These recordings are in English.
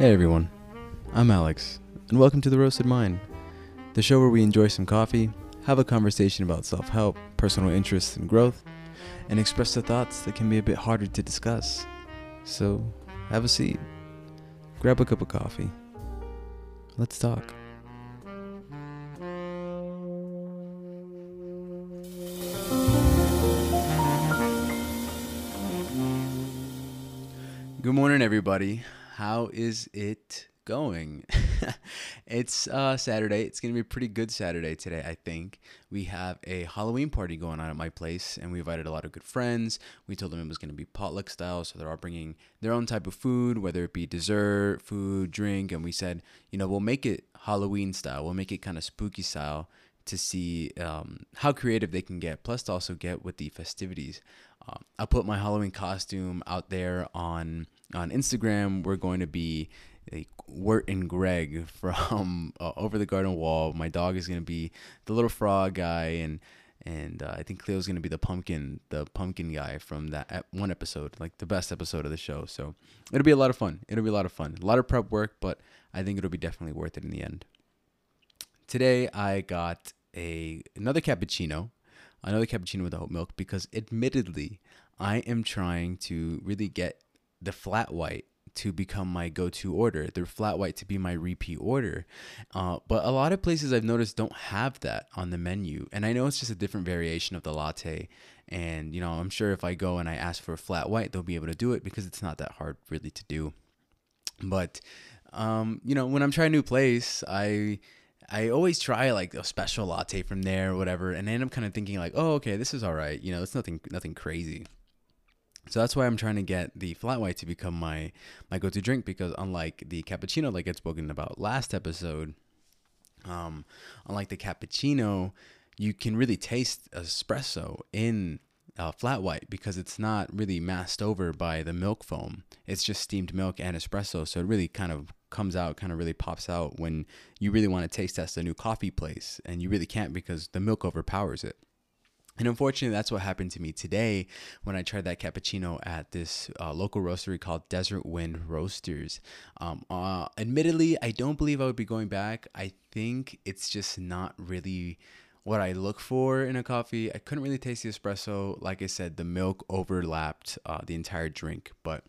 Hey everyone, I'm Alex, and welcome to The Roasted Mind, the show where we enjoy some coffee, have a conversation about self help, personal interests, and growth, and express the thoughts that can be a bit harder to discuss. So, have a seat, grab a cup of coffee, let's talk. Good morning, everybody. How is it going? it's uh, Saturday. It's going to be a pretty good Saturday today, I think. We have a Halloween party going on at my place, and we invited a lot of good friends. We told them it was going to be potluck style, so they're all bringing their own type of food, whether it be dessert, food, drink. And we said, you know, we'll make it Halloween style, we'll make it kind of spooky style to see um, how creative they can get, plus to also get with the festivities. Um, I put my Halloween costume out there on on Instagram. We're going to be like and Greg from uh, Over the Garden Wall. My dog is going to be the little frog guy, and and uh, I think Cleo's going to be the pumpkin, the pumpkin guy from that one episode, like the best episode of the show. So it'll be a lot of fun. It'll be a lot of fun. A lot of prep work, but I think it'll be definitely worth it in the end. Today I got a another cappuccino another cappuccino with the oat milk because admittedly, I am trying to really get the flat white to become my go-to order the flat white to be my repeat order. Uh, but a lot of places i've noticed don't have that on the menu. And i know it's just a different variation of the latte. And you know i'm sure if i go and i ask for a flat white they'll be able to do it because it's not that hard really to do. But um, you know when i'm trying a new place i I always try like a special latte from there or whatever, and I end up kind of thinking like, oh, okay, this is all right. You know, it's nothing nothing crazy. So that's why I'm trying to get the flat white to become my my go-to drink because unlike the cappuccino like I'd spoken about last episode, um, unlike the cappuccino, you can really taste espresso in uh, flat white because it's not really masked over by the milk foam. It's just steamed milk and espresso, so it really kind of comes out, kind of really pops out when you really want to taste test a new coffee place, and you really can't because the milk overpowers it. And unfortunately, that's what happened to me today when I tried that cappuccino at this uh, local roastery called Desert Wind Roasters. Um, uh, admittedly, I don't believe I would be going back. I think it's just not really what I look for in a coffee. I couldn't really taste the espresso. Like I said, the milk overlapped uh, the entire drink, but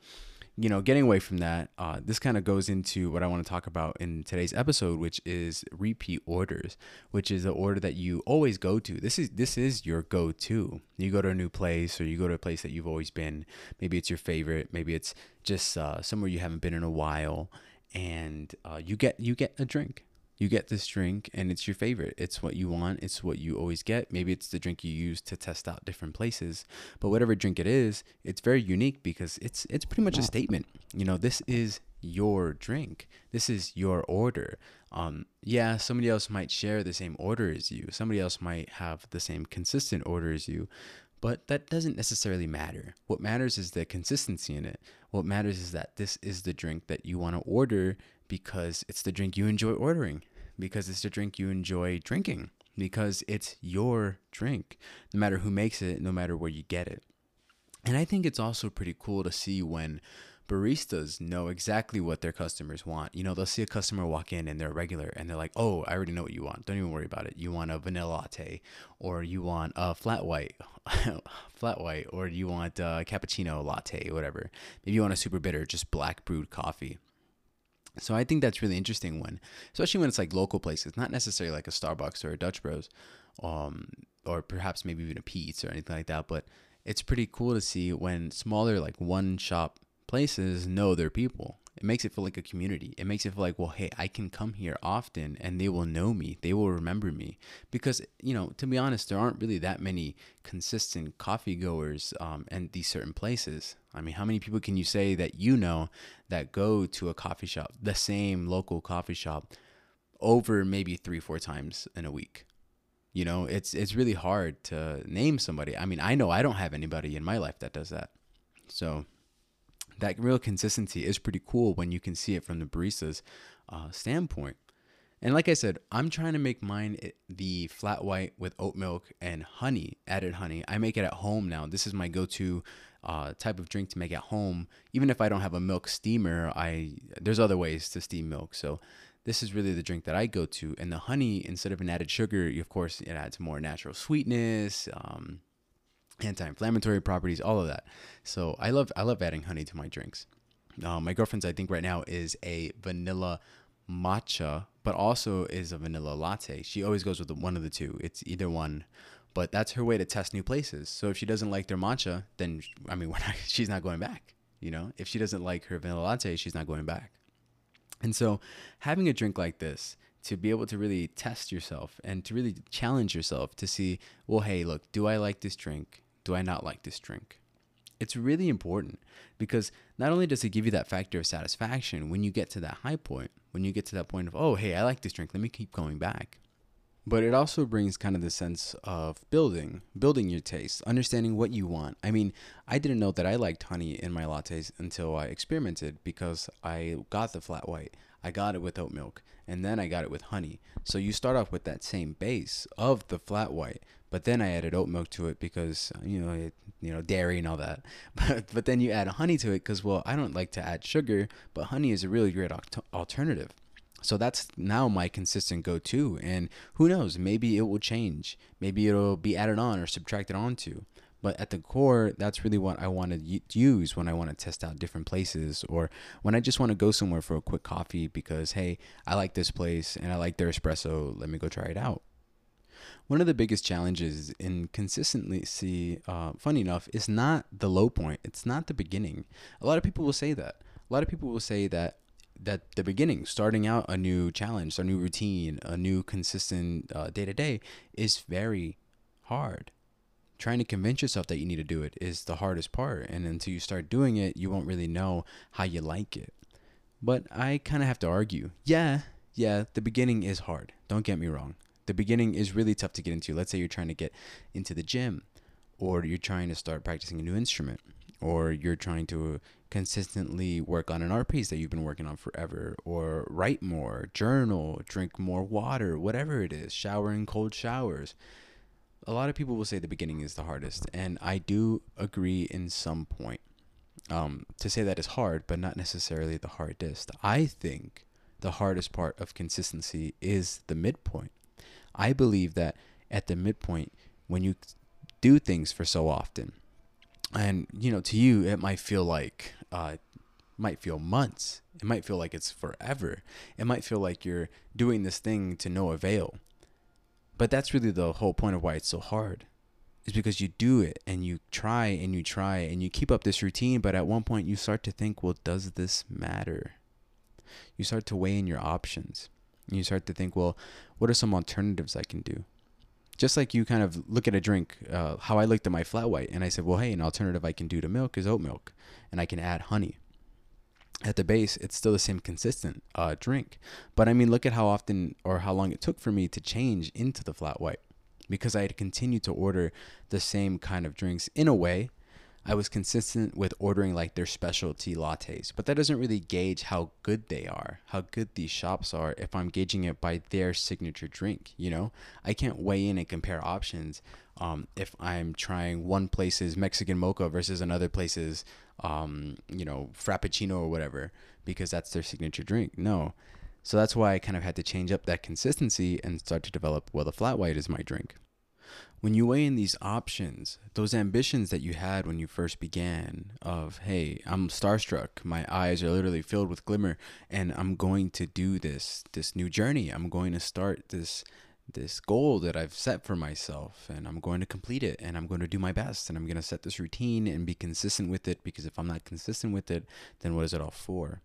you know, getting away from that, uh, this kind of goes into what I want to talk about in today's episode, which is repeat orders, which is the order that you always go to. This is this is your go-to. You go to a new place, or you go to a place that you've always been. Maybe it's your favorite. Maybe it's just uh, somewhere you haven't been in a while, and uh, you get you get a drink you get this drink and it's your favorite. It's what you want. It's what you always get. Maybe it's the drink you use to test out different places. But whatever drink it is, it's very unique because it's it's pretty much a statement. You know, this is your drink. This is your order. Um, yeah, somebody else might share the same order as you. Somebody else might have the same consistent order as you. But that doesn't necessarily matter. What matters is the consistency in it. What matters is that this is the drink that you want to order because it's the drink you enjoy ordering because it's a drink you enjoy drinking, because it's your drink, no matter who makes it, no matter where you get it. And I think it's also pretty cool to see when baristas know exactly what their customers want. You know, they'll see a customer walk in and they're regular and they're like, oh, I already know what you want. Don't even worry about it. You want a vanilla latte or you want a flat white, flat white, or you want a cappuccino latte, whatever. Maybe you want a super bitter, just black brewed coffee. So I think that's really interesting when, especially when it's like local places, not necessarily like a Starbucks or a Dutch Bros, um, or perhaps maybe even a Pete's or anything like that. But it's pretty cool to see when smaller like one shop places know their people it makes it feel like a community. It makes it feel like, well, hey, I can come here often and they will know me. They will remember me. Because, you know, to be honest, there aren't really that many consistent coffee goers um, in these certain places. I mean, how many people can you say that you know that go to a coffee shop, the same local coffee shop, over maybe three, four times in a week? You know, it's it's really hard to name somebody. I mean, I know I don't have anybody in my life that does that. So that real consistency is pretty cool when you can see it from the barista's uh, standpoint. And like I said, I'm trying to make mine the flat white with oat milk and honey, added honey. I make it at home now. This is my go to uh, type of drink to make at home. Even if I don't have a milk steamer, I there's other ways to steam milk. So this is really the drink that I go to. And the honey, instead of an added sugar, of course, it adds more natural sweetness, um, anti-inflammatory properties, all of that. So I love I love adding honey to my drinks. Uh, my girlfriend's I think right now is a vanilla matcha, but also is a vanilla latte. She always goes with one of the two. It's either one, but that's her way to test new places. So if she doesn't like their matcha, then I mean, not, she's not going back. You know, if she doesn't like her vanilla latte, she's not going back. And so, having a drink like this to be able to really test yourself and to really challenge yourself to see, well, hey, look, do I like this drink? Do I not like this drink? It's really important because not only does it give you that factor of satisfaction when you get to that high point, when you get to that point of, oh, hey, I like this drink, let me keep going back. But it also brings kind of the sense of building, building your taste, understanding what you want. I mean, I didn't know that I liked honey in my lattes until I experimented because I got the flat white. I got it with oat milk and then I got it with honey. So you start off with that same base of the flat white, but then I added oat milk to it because you know it, you know dairy and all that. But but then you add honey to it because well I don't like to add sugar, but honey is a really great alternative. So that's now my consistent go to. And who knows, maybe it will change. Maybe it'll be added on or subtracted onto. But at the core, that's really what I want to use when I want to test out different places or when I just want to go somewhere for a quick coffee because, hey, I like this place and I like their espresso. Let me go try it out. One of the biggest challenges in consistency, uh, funny enough, is not the low point. It's not the beginning. A lot of people will say that. A lot of people will say that that the beginning, starting out a new challenge, a new routine, a new consistent day to day, is very hard. Trying to convince yourself that you need to do it is the hardest part, and until you start doing it, you won't really know how you like it. But I kind of have to argue. Yeah, yeah, the beginning is hard. Don't get me wrong. The beginning is really tough to get into. Let's say you're trying to get into the gym, or you're trying to start practicing a new instrument, or you're trying to consistently work on an art piece that you've been working on forever, or write more, journal, drink more water, whatever it is, shower in cold showers. A lot of people will say the beginning is the hardest, and I do agree in some point. Um, to say that is hard, but not necessarily the hardest. I think the hardest part of consistency is the midpoint. I believe that at the midpoint, when you do things for so often, and you know to you it might feel like uh might feel months. It might feel like it's forever. It might feel like you're doing this thing to no avail. But that's really the whole point of why it's so hard is because you do it and you try and you try and you keep up this routine but at one point you start to think well does this matter? You start to weigh in your options. And you start to think well what are some alternatives i can do just like you kind of look at a drink, uh, how I looked at my flat white and I said, well, hey, an alternative I can do to milk is oat milk and I can add honey. At the base, it's still the same consistent uh, drink. But I mean, look at how often or how long it took for me to change into the flat white because I had continued to order the same kind of drinks in a way I was consistent with ordering like their specialty lattes, but that doesn't really gauge how good they are, how good these shops are if I'm gauging it by their signature drink, you know? I can't weigh in and compare options um, if I'm trying one place's Mexican mocha versus another place's, um, you know, Frappuccino or whatever, because that's their signature drink. No. So that's why I kind of had to change up that consistency and start to develop, well, the flat white is my drink when you weigh in these options, those ambitions that you had when you first began of, hey, I'm starstruck, my eyes are literally filled with glimmer, and I'm going to do this this new journey. I'm going to start this this goal that I've set for myself and I'm going to complete it and I'm going to do my best and I'm going to set this routine and be consistent with it because if I'm not consistent with it, then what is it all for?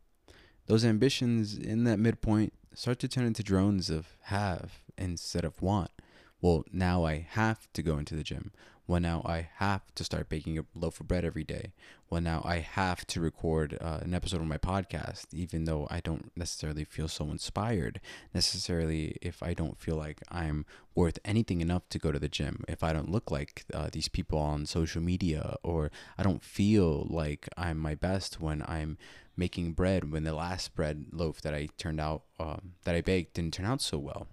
Those ambitions in that midpoint start to turn into drones of have instead of want well, now I have to go into the gym. Well, now I have to start baking a loaf of bread every day. Well, now I have to record uh, an episode of my podcast, even though I don't necessarily feel so inspired. Necessarily, if I don't feel like I'm worth anything enough to go to the gym, if I don't look like uh, these people on social media, or I don't feel like I'm my best when I'm making bread, when the last bread loaf that I turned out, um, that I baked didn't turn out so well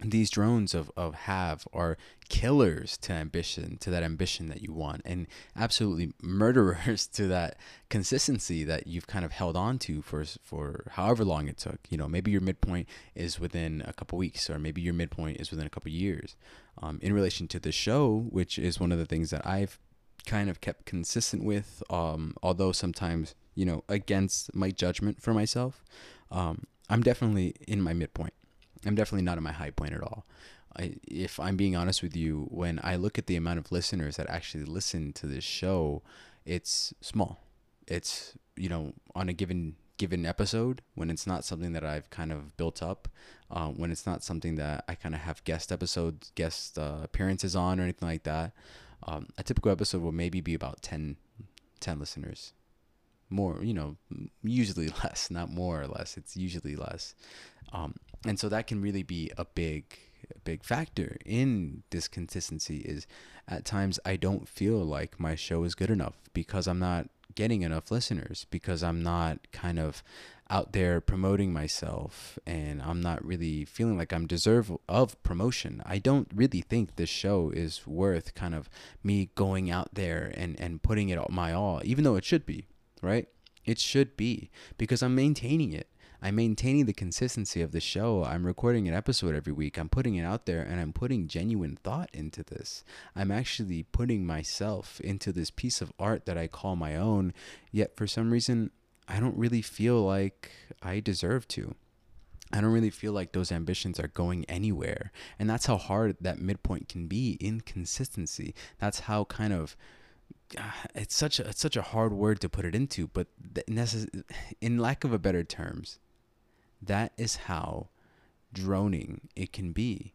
these drones of, of have are killers to ambition to that ambition that you want and absolutely murderers to that consistency that you've kind of held on to for for however long it took. You know maybe your midpoint is within a couple weeks or maybe your midpoint is within a couple years. Um, in relation to the show which is one of the things that i've kind of kept consistent with um, although sometimes you know against my judgment for myself um, i'm definitely in my midpoint I'm definitely not at my high point at all. I, if I'm being honest with you, when I look at the amount of listeners that actually listen to this show, it's small. It's you know on a given given episode when it's not something that I've kind of built up, uh, when it's not something that I kind of have guest episodes, guest uh, appearances on or anything like that. Um, a typical episode will maybe be about 10, 10 listeners more you know usually less not more or less it's usually less um, and so that can really be a big big factor in this consistency is at times i don't feel like my show is good enough because i'm not getting enough listeners because i'm not kind of out there promoting myself and i'm not really feeling like i'm deserve of promotion i don't really think this show is worth kind of me going out there and and putting it my all even though it should be right? It should be because I'm maintaining it. I'm maintaining the consistency of the show. I'm recording an episode every week. I'm putting it out there and I'm putting genuine thought into this. I'm actually putting myself into this piece of art that I call my own, yet for some reason, I don't really feel like I deserve to. I don't really feel like those ambitions are going anywhere. And that's how hard that midpoint can be inconsistency. That's how kind of ah, it's such a it's such a hard word to put it into, but necess- in lack of a better terms, that is how droning it can be.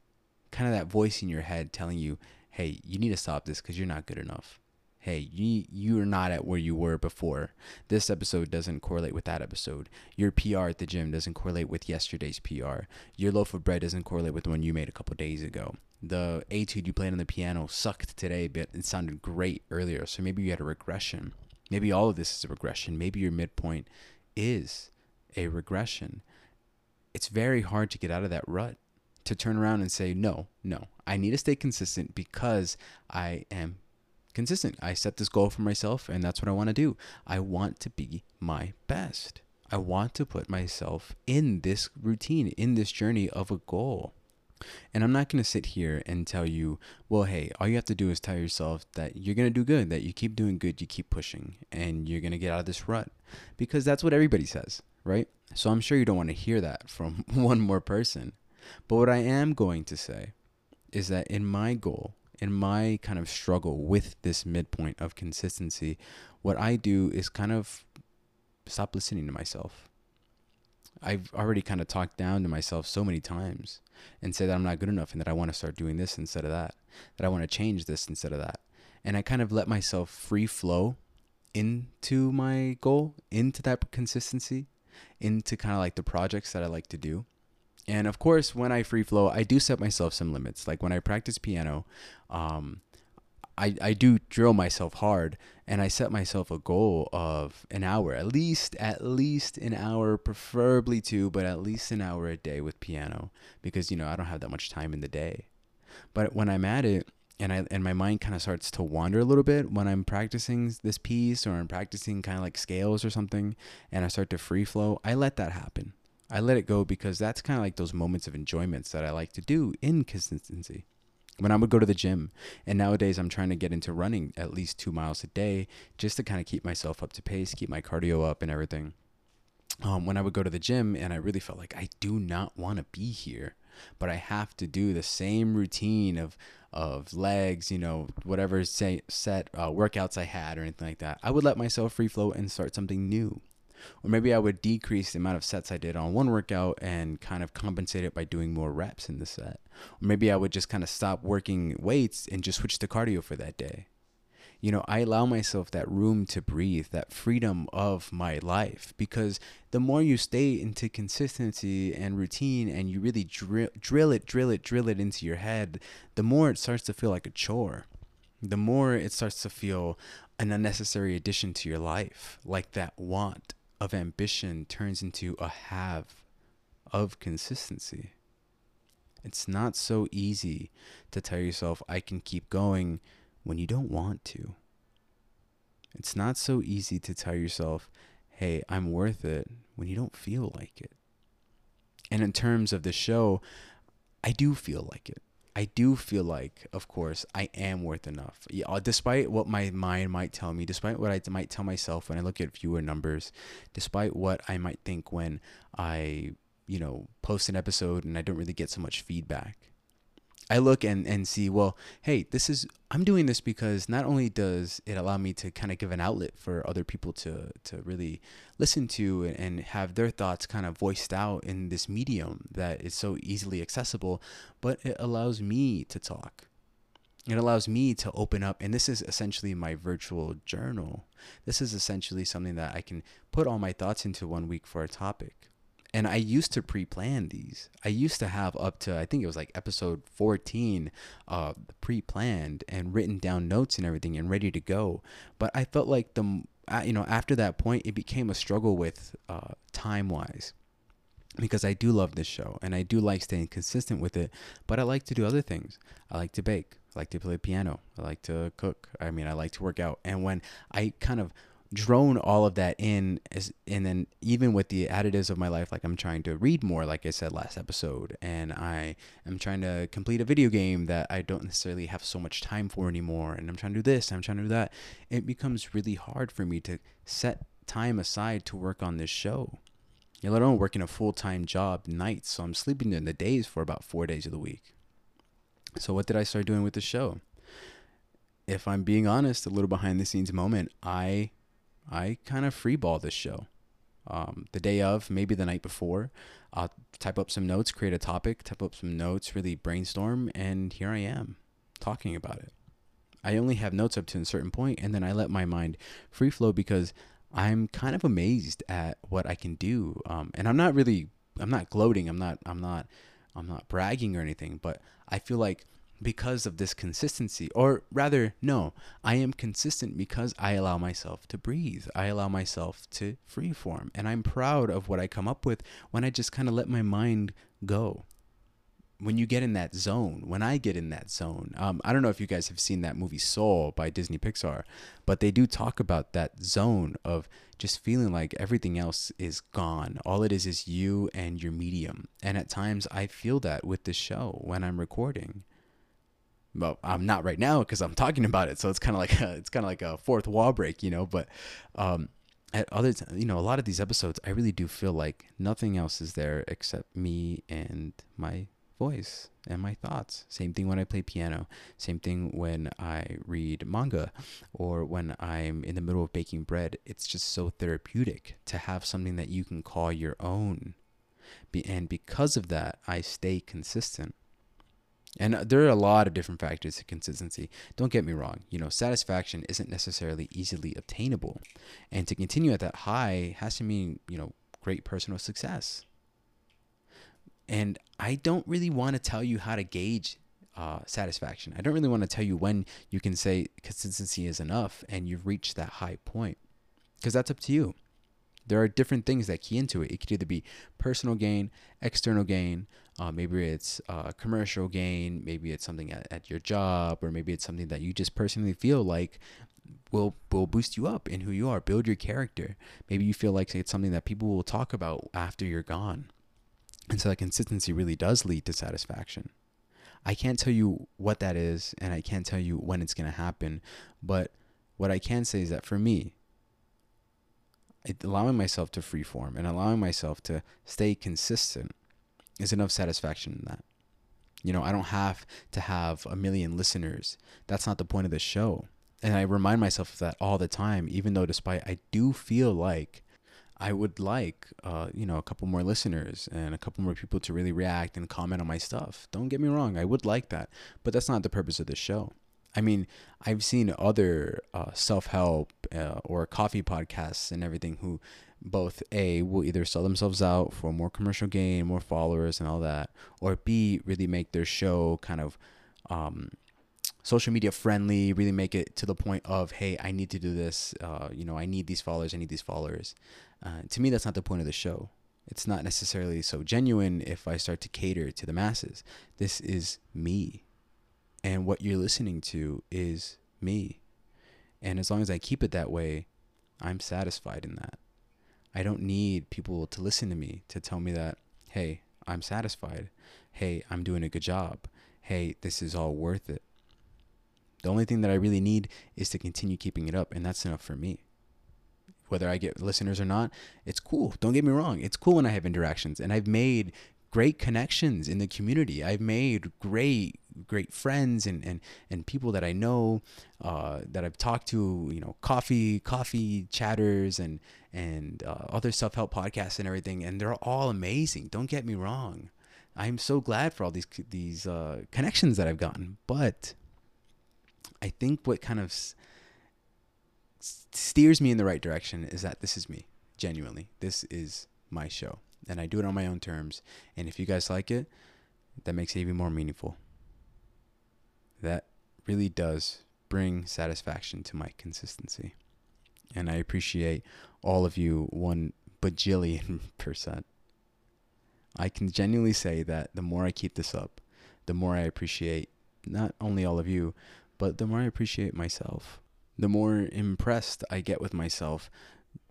Kind of that voice in your head telling you, "Hey, you need to stop this because you're not good enough." Hey, you you're not at where you were before. This episode doesn't correlate with that episode. Your PR at the gym doesn't correlate with yesterday's PR. Your loaf of bread doesn't correlate with the one you made a couple days ago the etude you played on the piano sucked today, but it sounded great earlier. So maybe you had a regression. Maybe all of this is a regression. Maybe your midpoint is a regression. It's very hard to get out of that rut, to turn around and say, no, no, I need to stay consistent because I am consistent. I set this goal for myself, and that's what I want to do. I want to be my best. I want to put myself in this routine, in this journey of a goal. And I'm not going to sit here and tell you, well, hey, all you have to do is tell yourself that you're going to do good, that you keep doing good, you keep pushing, and you're going to get out of this rut. Because that's what everybody says, right? So I'm sure you don't want to hear that from one more person. But what I am going to say is that in my goal, in my kind of struggle with this midpoint of consistency, what I do is kind of stop listening to myself. I've already kind of talked down to myself so many times and said that I'm not good enough and that I want to start doing this instead of that, that I want to change this instead of that. And I kind of let myself free flow into my goal, into that consistency, into kind of like the projects that I like to do. And of course, when I free flow, I do set myself some limits. Like when I practice piano, um, I, I do drill myself hard and I set myself a goal of an hour, at least at least an hour, preferably two, but at least an hour a day with piano because you know I don't have that much time in the day. But when I'm at it and I and my mind kind of starts to wander a little bit when I'm practicing this piece or I'm practicing kind of like scales or something and I start to free flow, I let that happen. I let it go because that's kind of like those moments of enjoyments that I like to do in consistency when I would go to the gym. And nowadays, I'm trying to get into running at least two miles a day just to kind of keep myself up to pace, keep my cardio up, and everything. Um, when I would go to the gym, and I really felt like I do not want to be here, but I have to do the same routine of of legs, you know, whatever say, set uh, workouts I had or anything like that. I would let myself free flow and start something new. Or maybe I would decrease the amount of sets I did on one workout and kind of compensate it by doing more reps in the set. Or maybe I would just kind of stop working weights and just switch to cardio for that day. You know, I allow myself that room to breathe, that freedom of my life, because the more you stay into consistency and routine and you really drill, drill it, drill it, drill it into your head, the more it starts to feel like a chore. The more it starts to feel an unnecessary addition to your life, like that want of ambition turns into a have of consistency. It's not so easy to tell yourself, I can keep going when you don't want to. It's not so easy to tell yourself, hey, I'm worth it when you don't feel like it. And in terms of the show, I do feel like it. I do feel like, of course, I am worth enough. Yeah, uh, despite what my mind might tell me, despite what I might tell myself when I look at viewer numbers, despite what I might think when I, you know, post an episode and I don't really get so much feedback. I look and, and see, well, hey, this is I'm doing this because not only does it allow me to kind of give an outlet for other people to to really listen to and have their thoughts kind of voiced out in this medium that is so easily accessible, but it allows me to talk. It allows me to open up, and this is essentially my virtual journal. This is essentially something that I can put all my thoughts into one week for a topic and I used to pre-plan these. I used to have up to I think it was like episode 14 uh pre-planned and written down notes and everything and ready to go. But I felt like the you know after that point it became a struggle with uh time wise because I do love this show and I do like staying consistent with it, but I like to do other things. I like to bake, I like to play piano, I like to cook. I mean, I like to work out. And when I kind of drone all of that in as, and then even with the additives of my life like i'm trying to read more like i said last episode and i am trying to complete a video game that i don't necessarily have so much time for anymore and i'm trying to do this i'm trying to do that. It becomes really hard for me to set time aside to work on this show. You let alone working a full-time job nights so i'm sleeping in the days for about four days of the week. So what did i start doing with the show? If i'm being honest a little behind the scenes moment i I kind of freeball this show. Um, the day of, maybe the night before, I'll type up some notes, create a topic, type up some notes, really brainstorm, and here I am talking about it. I only have notes up to a certain point, and then I let my mind free flow because I'm kind of amazed at what I can do. Um, and I'm not really, I'm not gloating. I'm not, I'm not, I'm not bragging or anything. But I feel like because of this consistency. Or rather, no, I am consistent because I allow myself to breathe. I allow myself to freeform. And I'm proud of what I come up with when I just kind of let my mind go. When you get in that zone, when I get in that zone, um, I don't know if you guys have seen that movie Soul by Disney Pixar, but they do talk about that zone of just feeling like everything else is gone. All it is is you and your medium. And at times I feel that with the show when I'm recording well, I'm not right now because I'm talking about it. So it's kind of like a, it's kind of like a fourth wall break, you know. But um, at other, t- you know, a lot of these episodes, I really do feel like nothing else is there except me and my voice and my thoughts. Same thing when I play piano. Same thing when I read manga, or when I'm in the middle of baking bread. It's just so therapeutic to have something that you can call your own. Be- and because of that, I stay consistent. And uh, there are a lot of different factors to consistency. Don't get me wrong, you know, satisfaction isn't necessarily easily obtainable. And to continue at that high has to mean, you know, great personal success. And I don't really want to tell you how to gauge uh, satisfaction. I don't really want to tell you when you can say consistency is enough and you've reached that high point because that's up to you. There are different things that key into it. It could either be personal gain, external gain, uh, maybe it's uh, commercial gain, maybe it's something at, at your job, or maybe it's something that you just personally feel like will will boost you up in who you are, build your character. Maybe you feel like it's something that people will talk about after you're gone. And so that consistency really does lead to satisfaction. I can't tell you what that is, and I can't tell you when it's going to happen, but what I can say is that for me, allowing myself to freeform and allowing myself to stay consistent is enough satisfaction in that. You know, I don't have to have a million listeners. That's not the point of the show. And I remind myself of that all the time, even though despite I do feel like I would like, uh, you know, a couple more listeners and a couple more people to really react and comment on my stuff. Don't get me wrong, I would like that, but that's not the purpose of the show. I mean, I've seen other uh, self help uh, or coffee podcasts and everything who both A, will either sell themselves out for more commercial gain, more followers, and all that, or B, really make their show kind of um, social media friendly, really make it to the point of, hey, I need to do this. Uh, you know, I need these followers, I need these followers. Uh, to me, that's not the point of the show. It's not necessarily so genuine if I start to cater to the masses. This is me. And what you're listening to is me. And as long as I keep it that way, I'm satisfied in that. I don't need people to listen to me to tell me that, hey, I'm satisfied. Hey, I'm doing a good job. Hey, this is all worth it. The only thing that I really need is to continue keeping it up, and that's enough for me. Whether I get listeners or not, it's cool. Don't get me wrong. It's cool when I have interactions, and I've made great connections in the community. I've made great, great friends and and and people that I know uh, that I've talked to. You know, coffee, coffee chatters, and and uh, other self help podcasts and everything, and they're all amazing. Don't get me wrong. I'm so glad for all these these uh, connections that I've gotten, but I think what kind of steers me in the right direction is that this is me, genuinely. This is my show, and I do it on my own terms. And if you guys like it, that makes it even more meaningful. That really does bring satisfaction to my consistency. And I appreciate all of you one bajillion percent. I can genuinely say that the more I keep this up, the more I appreciate not only all of you, but the more I appreciate myself. The more impressed I get with myself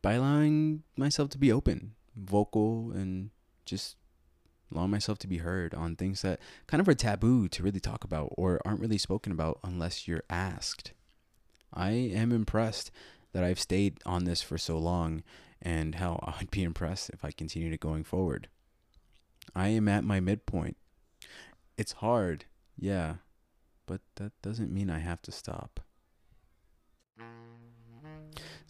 by allowing myself to be open, vocal, and just allowing myself to be heard on things that kind of are taboo to really talk about or aren't really spoken about unless you're asked. I am impressed that I've stayed on this for so long and how I'd be impressed if I continued it going forward. I am at my midpoint. It's hard, yeah, but that doesn't mean I have to stop.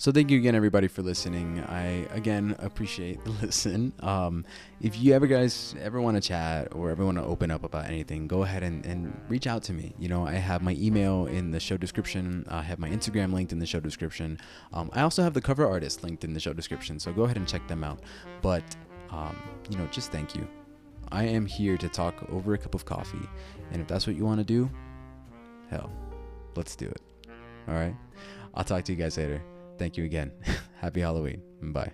So thank you again, everybody, for listening. I again appreciate the listen. Um, if you ever guys ever want to chat or ever want to open up about anything, go ahead and, and reach out to me. You know, I have my email in the show description. I have my Instagram linked in the show description. Um, I also have the cover artist linked in the show description. So go ahead and check them out. But um, you know, just thank you. I am here to talk over a cup of coffee, and if that's what you want to do, hell, let's do it. All right. I'll talk to you guys later. Thank you again. Happy Halloween. Bye.